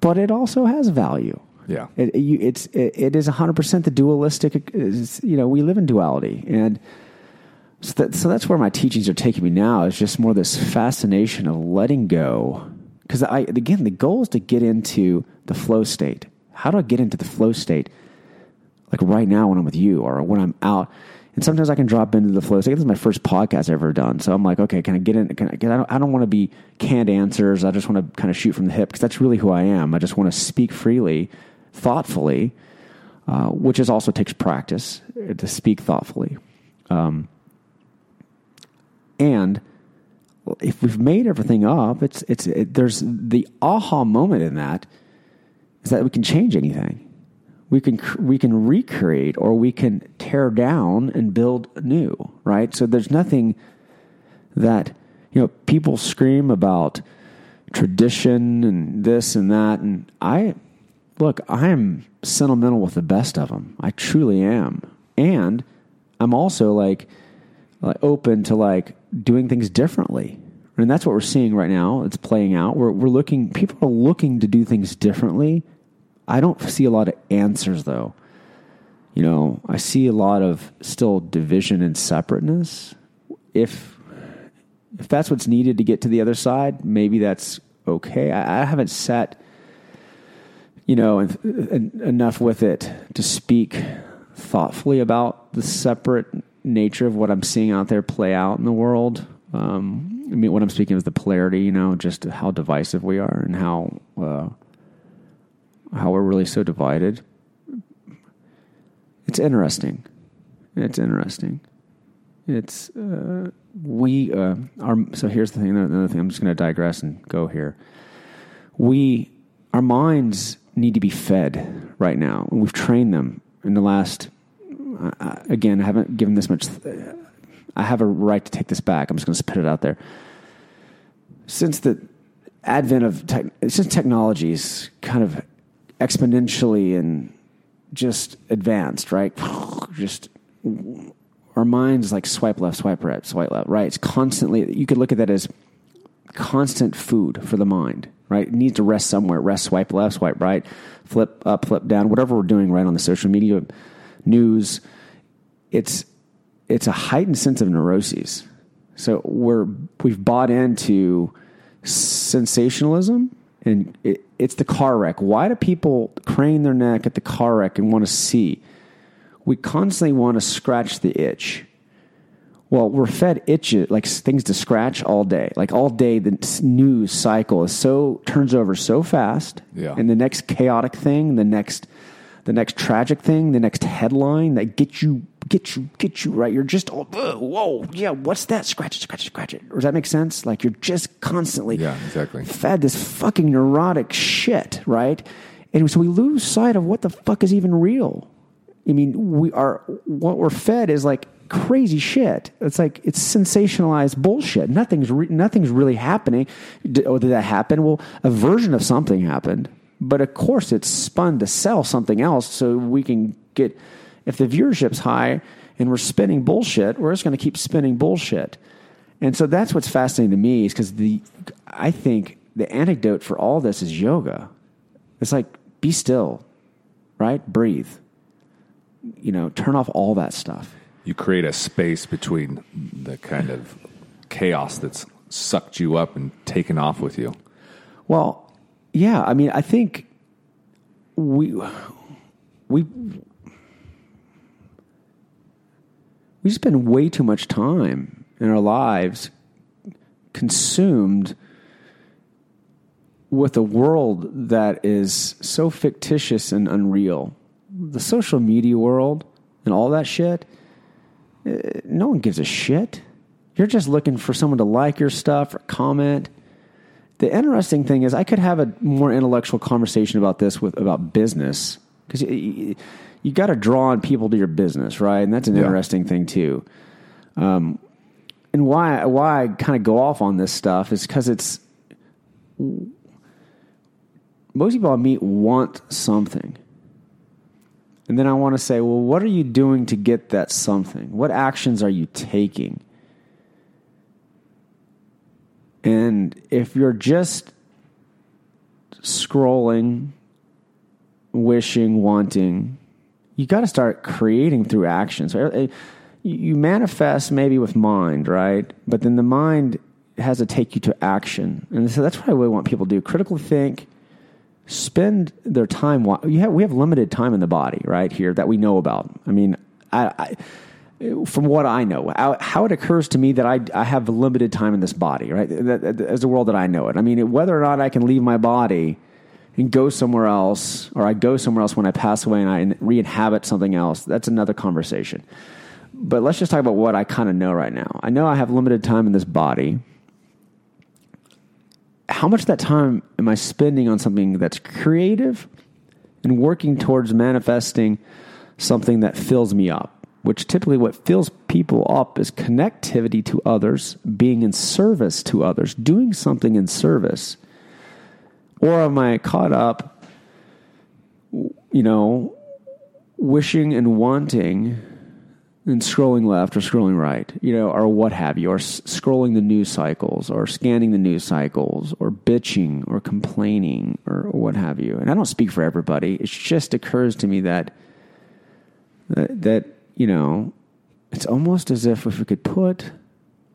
but it also has value. Yeah. It, you, it's it, it is hundred percent the dualistic. is- You know, we live in duality, and so, that, so that's where my teachings are taking me now. Is just more this fascination of letting go. Because I again, the goal is to get into the flow state. How do I get into the flow state? Like right now when I'm with you, or when I'm out. And sometimes I can drop into the flow state. This is my first podcast I've ever done, so I'm like, okay, can I get in? Can I, can I don't, I don't want to be canned answers. I just want to kind of shoot from the hip because that's really who I am. I just want to speak freely, thoughtfully, uh, which is also takes practice uh, to speak thoughtfully. Um, and if we've made everything up, it's it's it, there's the aha moment in that is that we can change anything. We can we can recreate or we can tear down and build new, right? So there's nothing that you know people scream about tradition and this and that and I look, I am sentimental with the best of them. I truly am. And I'm also like like open to like doing things differently. And that's what we're seeing right now. It's playing out. We're we're looking people are looking to do things differently. I don't see a lot of answers though. You know, I see a lot of still division and separateness. If if that's what's needed to get to the other side, maybe that's okay. I, I haven't sat, you know, en- en- enough with it to speak thoughtfully about the separate nature of what I'm seeing out there play out in the world. Um, I mean, what I'm speaking is the polarity, you know, just how divisive we are and how uh, how we're really so divided. It's interesting. It's interesting. It's uh, we uh, are. So here's the thing. Another thing. I'm just going to digress and go here. We our minds need to be fed right now. We've trained them in the last. Uh, again, I haven't given this much. I have a right to take this back. I'm just going to spit it out there. Since the advent of tech, since technologies kind of exponentially and just advanced, right? Just our minds like swipe left, swipe right, swipe left, right? It's constantly. You could look at that as constant food for the mind, right? It needs to rest somewhere. Rest, swipe left, swipe right, flip up, flip down, whatever we're doing right on the social media news. It's it's a heightened sense of neuroses. So we're we've bought into sensationalism, and it, it's the car wreck. Why do people crane their neck at the car wreck and want to see? We constantly want to scratch the itch. Well, we're fed itches like things to scratch all day. Like all day, the news cycle is so turns over so fast. Yeah. And the next chaotic thing, the next the next tragic thing, the next headline that gets you, get you, get you right. You're just, oh, whoa, yeah, what's that? Scratch it, scratch it, scratch it. Does that make sense? Like you're just constantly Yeah, exactly. fed this fucking neurotic shit, right? And so we lose sight of what the fuck is even real. I mean, we are what we're fed is like crazy shit. It's like it's sensationalized bullshit. Nothing's re- nothing's really happening. Oh, did that happen? Well, a version of something happened, but of course it's spun to sell something else so we can get. If the viewership's high and we're spinning bullshit, we're just going to keep spinning bullshit. And so that's what's fascinating to me is because the I think the antidote for all this is yoga. It's like be still, right? Breathe. You know, turn off all that stuff. You create a space between the kind of chaos that's sucked you up and taken off with you. Well, yeah, I mean, I think we we we spend way too much time in our lives consumed with a world that is so fictitious and unreal. The social media world and all that shit, eh, no one gives a shit. You're just looking for someone to like your stuff or comment. The interesting thing is, I could have a more intellectual conversation about this with about business because you, you got to draw on people to your business, right? And that's an Yeah. interesting thing too. Um, and why why I kind of go off on this stuff is because it's most people I meet want something. And then I want to say, well, what are you doing to get that something? What actions are you taking? And if you're just scrolling, wishing, wanting, you got to start creating through actions. So, You manifest maybe with mind, right? But then the mind has to take you to action. And so that's what I really want people to do. Critical think, spend their time. we have limited time in the body, right here that we know about. I mean, I, I from what I know, how, it occurs to me that I, I have limited time in this body, right? As the world that I know it. I mean, whether or not I can leave my body and go somewhere else, or I go somewhere else when I pass away and I re-inhabit something else, that's another conversation. But let's just talk about what I kind of know right now. I know I have limited time in this body how much of that time am I spending on something that's creative and working towards manifesting something that fills me up? Which typically what fills people up is connectivity to others, being in service to others, doing something in service. Or am I caught up, you know, wishing and wanting and scrolling left or scrolling right, you know, or what have you, or s- scrolling the news cycles, or scanning the news cycles, or bitching, or complaining, or what have you. And I don't speak for everybody. It just occurs to me that, that you know, it's almost as if if we could put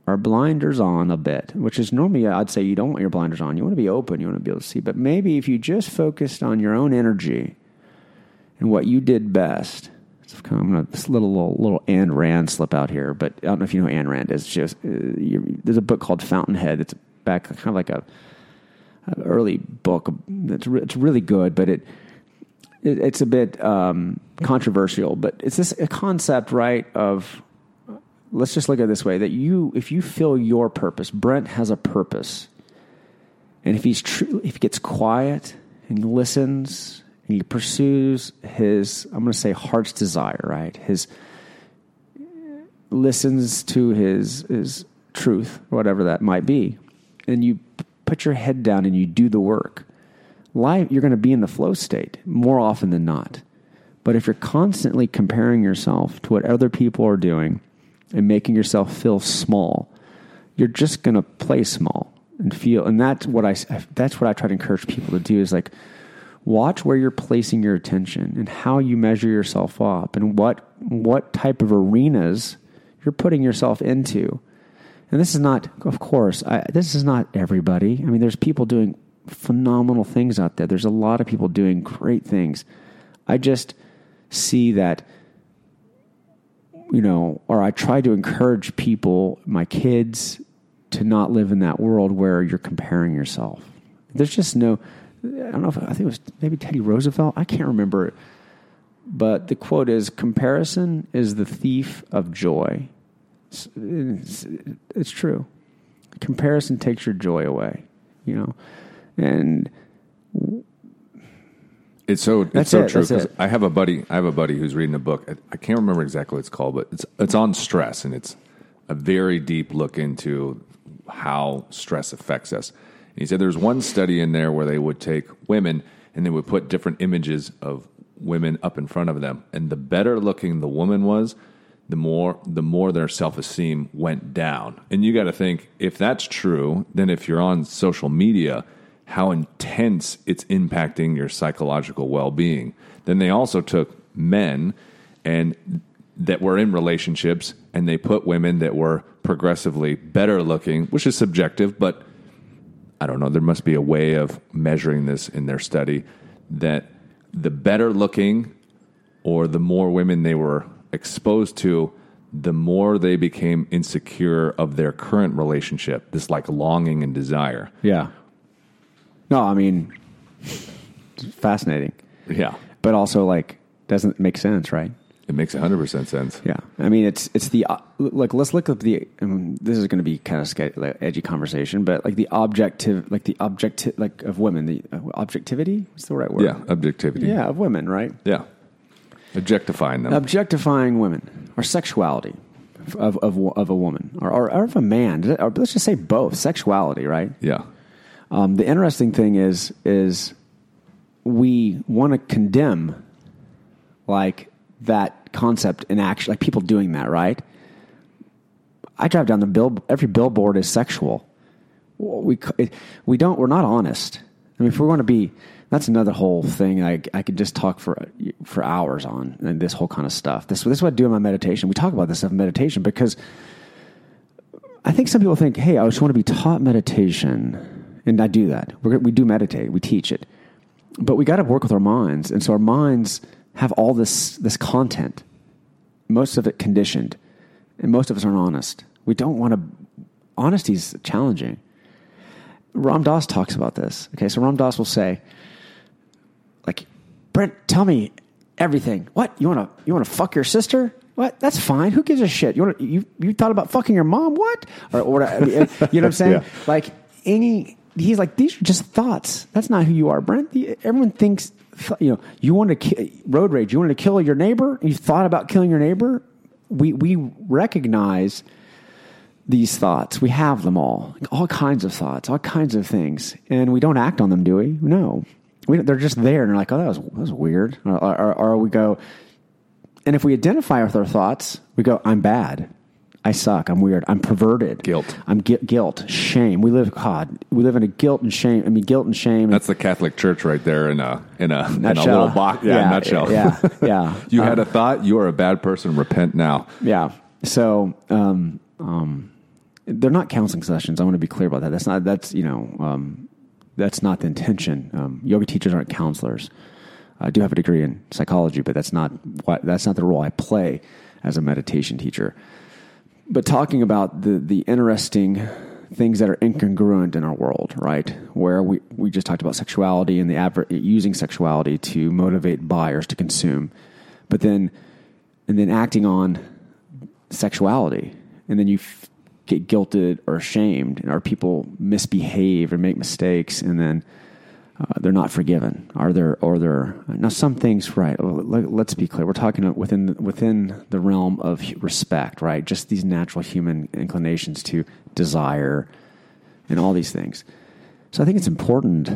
our blinders on a bit, which is normally I'd say you don't want your blinders on. You want to be open. You want to be able to see. But maybe if you just focused on your own energy and what you did best. So I'm going to this little little little Ayn Rand slip out here, but I don't know if you know Ayn Rand is. Just uh, there's a book called Fountainhead. It's back kind of like a, a early book. It's re, it's really good, but it, it it's a bit um, controversial. But it's this a concept, right? Of let's just look at it this way: that you, if you feel your purpose, Brent has a purpose, and if he's true, if he gets quiet and he listens and he pursues his, I'm going to say heart's desire, right? His listens to his his truth, whatever that might be, and you put your head down and you do the work. Life, you're going to be in the flow state more often than not. But if you're constantly comparing yourself to what other people are doing and making yourself feel small, you're just going to play small and feel. And that's what I that's what I try to encourage people to do is like watch where you're placing your attention and how you measure yourself up and what what type of arenas you're putting yourself into. And this is not, of course, I, this is not everybody. I mean, there's people doing phenomenal things out there. There's a lot of people doing great things. I just see that, you know, or I try to encourage people, my kids, to not live in that world where you're comparing yourself. There's just no, I don't know if I think it was maybe Teddy Roosevelt. I can't remember but the quote is comparison is the thief of joy. It's, it's, it's true. Comparison takes your joy away, you know, and It's so it's That's so it, true because. I have a buddy. I have a buddy who's reading a book. I, I can't remember exactly what it's called, but it's it's on stress, and it's a very deep look into how stress affects us. And he said there's one study in there where they would take women and they would put different images of women up in front of them, and the better looking the woman was, the more the more their self esteem went down. And you got to think if that's true, then if you're on social media how intense it's impacting your psychological well-being. Then they also took men and that were in relationships and they put women that were progressively better looking, which is subjective, but I don't know, there must be a way of measuring this in their study that the better looking or the more women they were exposed to, the more they became insecure of their current relationship, this like longing and desire. yeah. No, I mean, fascinating, Yeah. but also like doesn't make sense, right? It makes 100% sense. Yeah, I mean it's it's the uh, like let's look up the. Um, this is going to be kind of sketchy, like, edgy conversation, but like the objective, like the objective, like of women, the uh, objectivity. What's the right word? Yeah, objectivity. yeah, of women, right? Yeah. Objectifying them. Objectifying women or sexuality of of of a woman or or, or of a man. Or let's just say both sexuality, right? yeah. Um, the interesting thing is is we want to condemn like that concept in action, like people doing that, right? I drive down the bill. Every billboard is sexual. We we don't. We're not honest. I mean, if we're going to be, that's another whole thing. I I could just talk for for hours on and this whole kind of stuff. This this is what I do in my meditation. We talk about this stuff in meditation because I think some people think, hey, I just want to be taught meditation, and I do that. We're, we do meditate. We teach it, but we got to work with our minds, and so our minds have all this this content, most of it conditioned, and most of us aren't honest. We don't want to. Honesty is challenging. Ram Dass talks about this. Okay, so Ram Dass will say, like, Brent, tell me everything. What you want to you want to fuck your sister? What? That's fine. Who gives a shit? You want to, you you thought about fucking your mom? What? Or, or I mean, you know what I'm saying? Yeah. Like any, he's like these are just thoughts. That's not who you are, Brent. Everyone thinks you know you want to ki- road rage. You want to kill your neighbor. You thought about killing your neighbor. We we recognize these thoughts. We have them all, all kinds of thoughts, all kinds of things, and we don't act on them, do we? No, we, they're just there, and they're like, "Oh, that was that was weird," or, or, or we go, and if we identify with our thoughts, we go, "I'm bad." I suck. I'm weird. I'm perverted. Guilt. I'm gui- guilt. Shame. We live. God. We live in a guilt and shame. I mean, guilt and shame. That's the Catholic Church right there in a in a, in a Nutshell. little box. Yeah, nutshell. Yeah. Yeah. you Um, had a thought. You are a bad person. Repent now. Yeah. So, um, um, they're not counseling sessions. I want to be clear about that. That's not. That's you know. Um, that's not the intention. Um, yoga teachers aren't counselors. I do have a degree in psychology, but that's not what. That's not the role I play as a meditation teacher. But talking about the the interesting things that are incongruent in our world, right? Where we, we just talked about sexuality and the adver- using sexuality to motivate buyers to consume, but then and then acting on sexuality, and then you f- get guilted or shamed, or people misbehave or make mistakes, and then uh, they're not forgiven. Are there or there now some things right? let- Let's be clear. We're talking within within the realm of respect, right? Just these natural human inclinations to desire and all these things. So I think it's important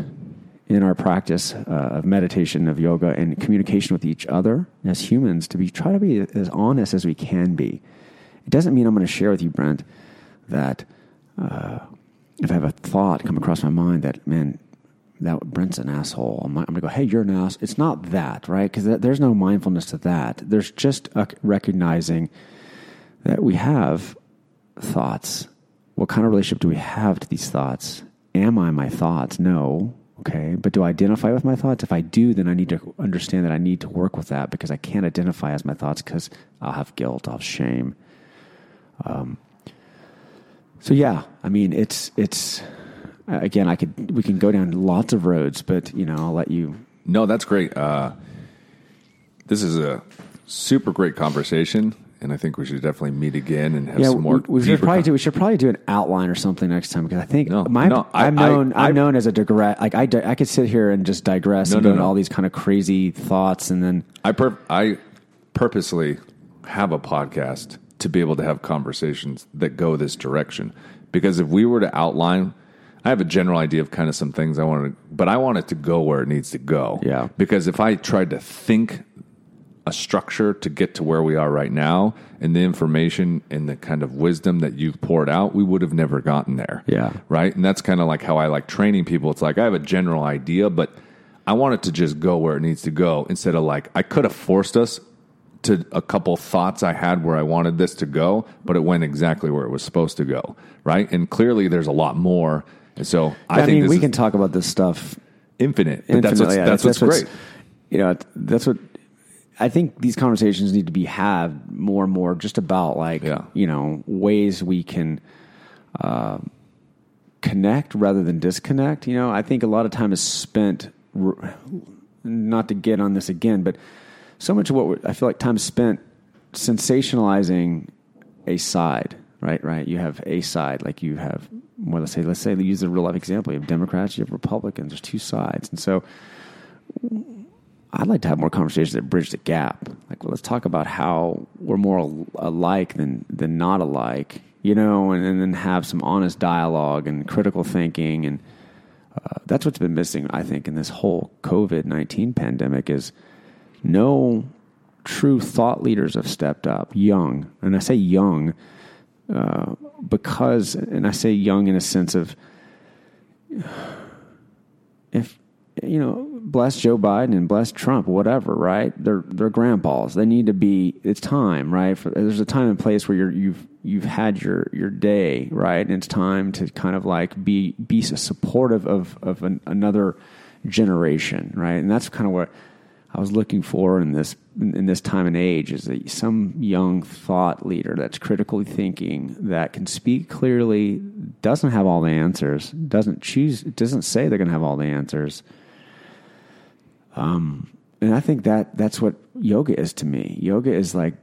in our practice uh, of meditation, of yoga, and communication with each other as humans to be try to be as honest as we can be. It doesn't mean I'm going to share with you, Brent, that uh, if I have a thought come across my mind that man, that Brent's an asshole, I'm, going to go, hey, you're an ass. It's not that, right? Because there's no mindfulness to that. There's just recognizing that we have thoughts. What kind of relationship do we have to these thoughts? Am I my thoughts? No. Okay. But do I identify with my thoughts? If I do, then I need to understand that I need to work with that because I can't identify as my thoughts because I'll have guilt, I'll have shame. Um, so yeah, I mean, it's, it's, again, I could, we can go down lots of roads, but you know, I'll let you, No, that's great. Uh, this is a super great conversation, and I think we should definitely meet again and have Yeah, some more. we, we should probably con- do. We should probably do an outline or something next time because I think No, my, no, I- I'm known. I- am known as a digress. Like I, di- I could sit here and just digress No, and no, no. all these kind of crazy thoughts, and then I pur- I purposely have a podcast to be able to have conversations that go this direction because if we were to outline I have a general idea of kind of some things I want to but I want it to go where it needs to go. Yeah. Because if I tried to think a structure to get to where we are right now and the information and the kind of wisdom that you've poured out, we would have never gotten there. Yeah. Right? And that's kind of like how I like training people. It's like I have a general idea, but I want it to just go where it needs to go instead of like I could have forced us to a couple thoughts I had where I wanted this to go, but it went exactly where it was supposed to go. Right? And clearly there's a lot more. So I, I, think mean, we can talk about this stuff infinite. But that's what's. Yeah, that's, what's great. You know, that's what I think. These conversations need to be had more and more, just about like Yeah. you know ways we can uh, connect rather than disconnect. You know, I think a lot of time is spent. Not to get on this again, but so much of what I feel like time spent sensationalizing a side, right? Right. You have a side, like you have. Well, let's say, let's say, they use a real life example. You have Democrats, you have Republicans. There's two sides, and so I'd like to have more conversations that bridge the gap. Like, well, let's talk about how we're more alike than than not alike, you know, and, and then have some honest dialogue and critical thinking, and uh, that's what's been missing, I think, in this whole COVID nineteen pandemic is no true thought leaders have stepped up, young, and I say young uh, because, and I say young in a sense of if you know, bless Joe Biden and bless Trump, whatever, right? They're they're grandpas. They need to be. It's time, right? For, there's a time and place where you're you've you've had your your day, right? And it's time to kind of like be be supportive of of an, another generation, right? And that's kind of what I was looking for in this in this time and age is that some young thought leader that's critically thinking that can speak clearly, doesn't have all the answers, doesn't choose, doesn't say they're going to have all the answers. Um, and I think that that's what yoga is to me. Yoga is like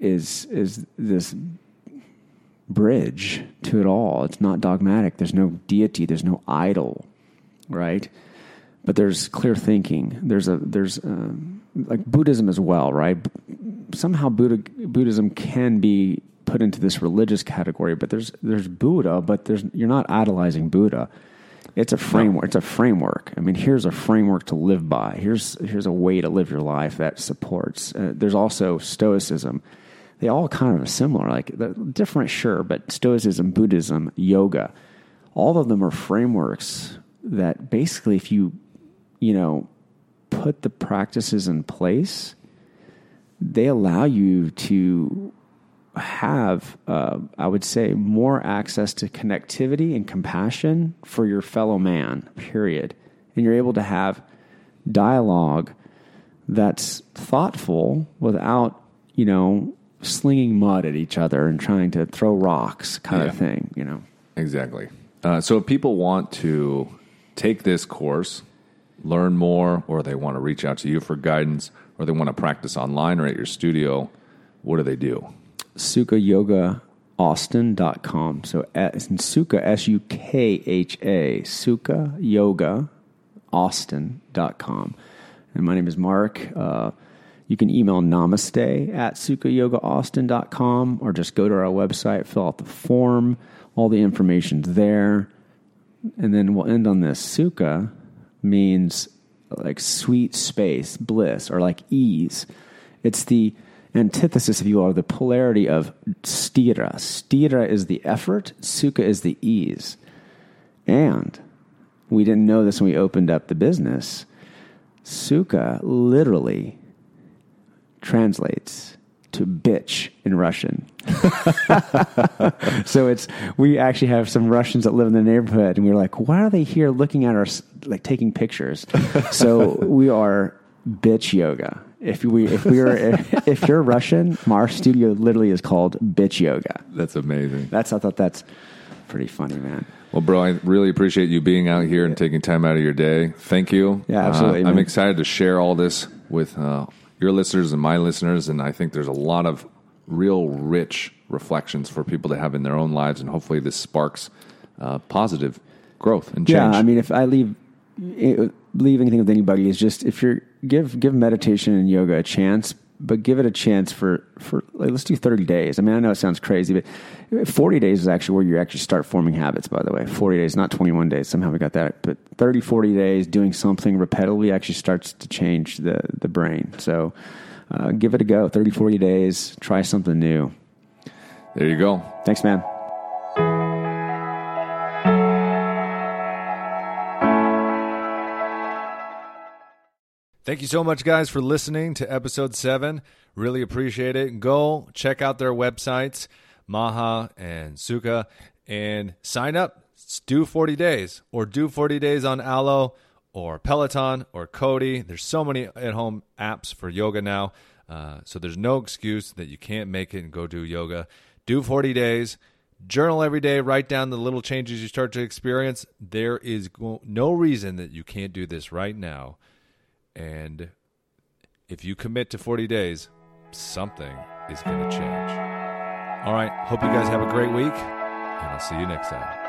is is this bridge to it all. It's not dogmatic. There's no deity. There's no idol, right? But there's clear thinking. There's a there's um, like Buddhism as well, right? Somehow Buddha, Buddhism can be put into this religious category, but there's there's Buddha, but there's you're not idolizing Buddha. It's a framework. It's a framework. I mean, here's a framework to live by. Here's here's a way to live your life that supports. Uh, there's also Stoicism. They all kind of are similar, like different, sure, but Stoicism, Buddhism, yoga, all of them are frameworks that basically, if you you know put the practices in place, they allow you to have, uh, I would say, more access to connectivity and compassion for your fellow man, period. And you're able to have dialogue that's thoughtful without, you know, slinging mud at each other and trying to throw rocks kind Yeah. of thing, you know. Exactly. Uh, so if people want to take this course, learn more, or they want to reach out to you for guidance, or they want to practice online or at your studio, what do they do? sukhayogaAustin.com. So uh, it's in Sukha, S U K H A, Sukha Yoga Austin.com. And my name is Mark. Uh, you can email namaste at sukhayogaaustin.com or just go to our website, fill out the form. All the information's there. And then we'll end on this. Sukha means like sweet space, bliss, or like ease. It's the antithesis, if you will, or the polarity of sthira. Sthira is the effort, sukha is the ease. And we didn't know this when we opened up the business. Sukha literally translates to bitch in Russian. so it's we actually have some Russians that live in the neighborhood, and we're like, why are they here looking at us like taking pictures? so we are bitch yoga. If we if we are if, if you're Russian, our studio literally is called bitch yoga. That's amazing. That's I thought that's pretty funny, man. Well, bro, I really appreciate you being out here and taking time out of your day. Thank you. Yeah, absolutely, Uh, I'm excited to share all this with uh, your listeners and my listeners, and I think there's a lot of real rich reflections for people to have in their own lives, and hopefully this sparks uh, positive growth and change. Yeah, I mean, if I leave eh, leave anything with anybody is just if you're give give meditation and yoga a chance, but give it a chance for for like, let's do 30 days. I mean, I know it sounds crazy, but 40 days is actually where you actually start forming habits. By the way, 40 days, not 21 days. Somehow we got that, but 30, 40 days doing something repetitively actually starts to change the the brain. So. Uh, give it a go. 30, 40 days. Try something new. There you go. Thanks, man. Thank you so much, guys, for listening to episode seven. Really appreciate it. Go check out their websites, Maha and Sukha, and sign up. Do 40 days or do 40 days on Alo or Peloton or Cody. There's so many at home apps for yoga now. Uh, so there's no excuse that you can't make it and go do yoga. Do 40 days. Journal every day. Write down the little changes you start to experience. There is no reason that you can't do this right now. And if you commit to 40 days, something is going to change. All right. Hope you guys have a great week, and I'll see you next time.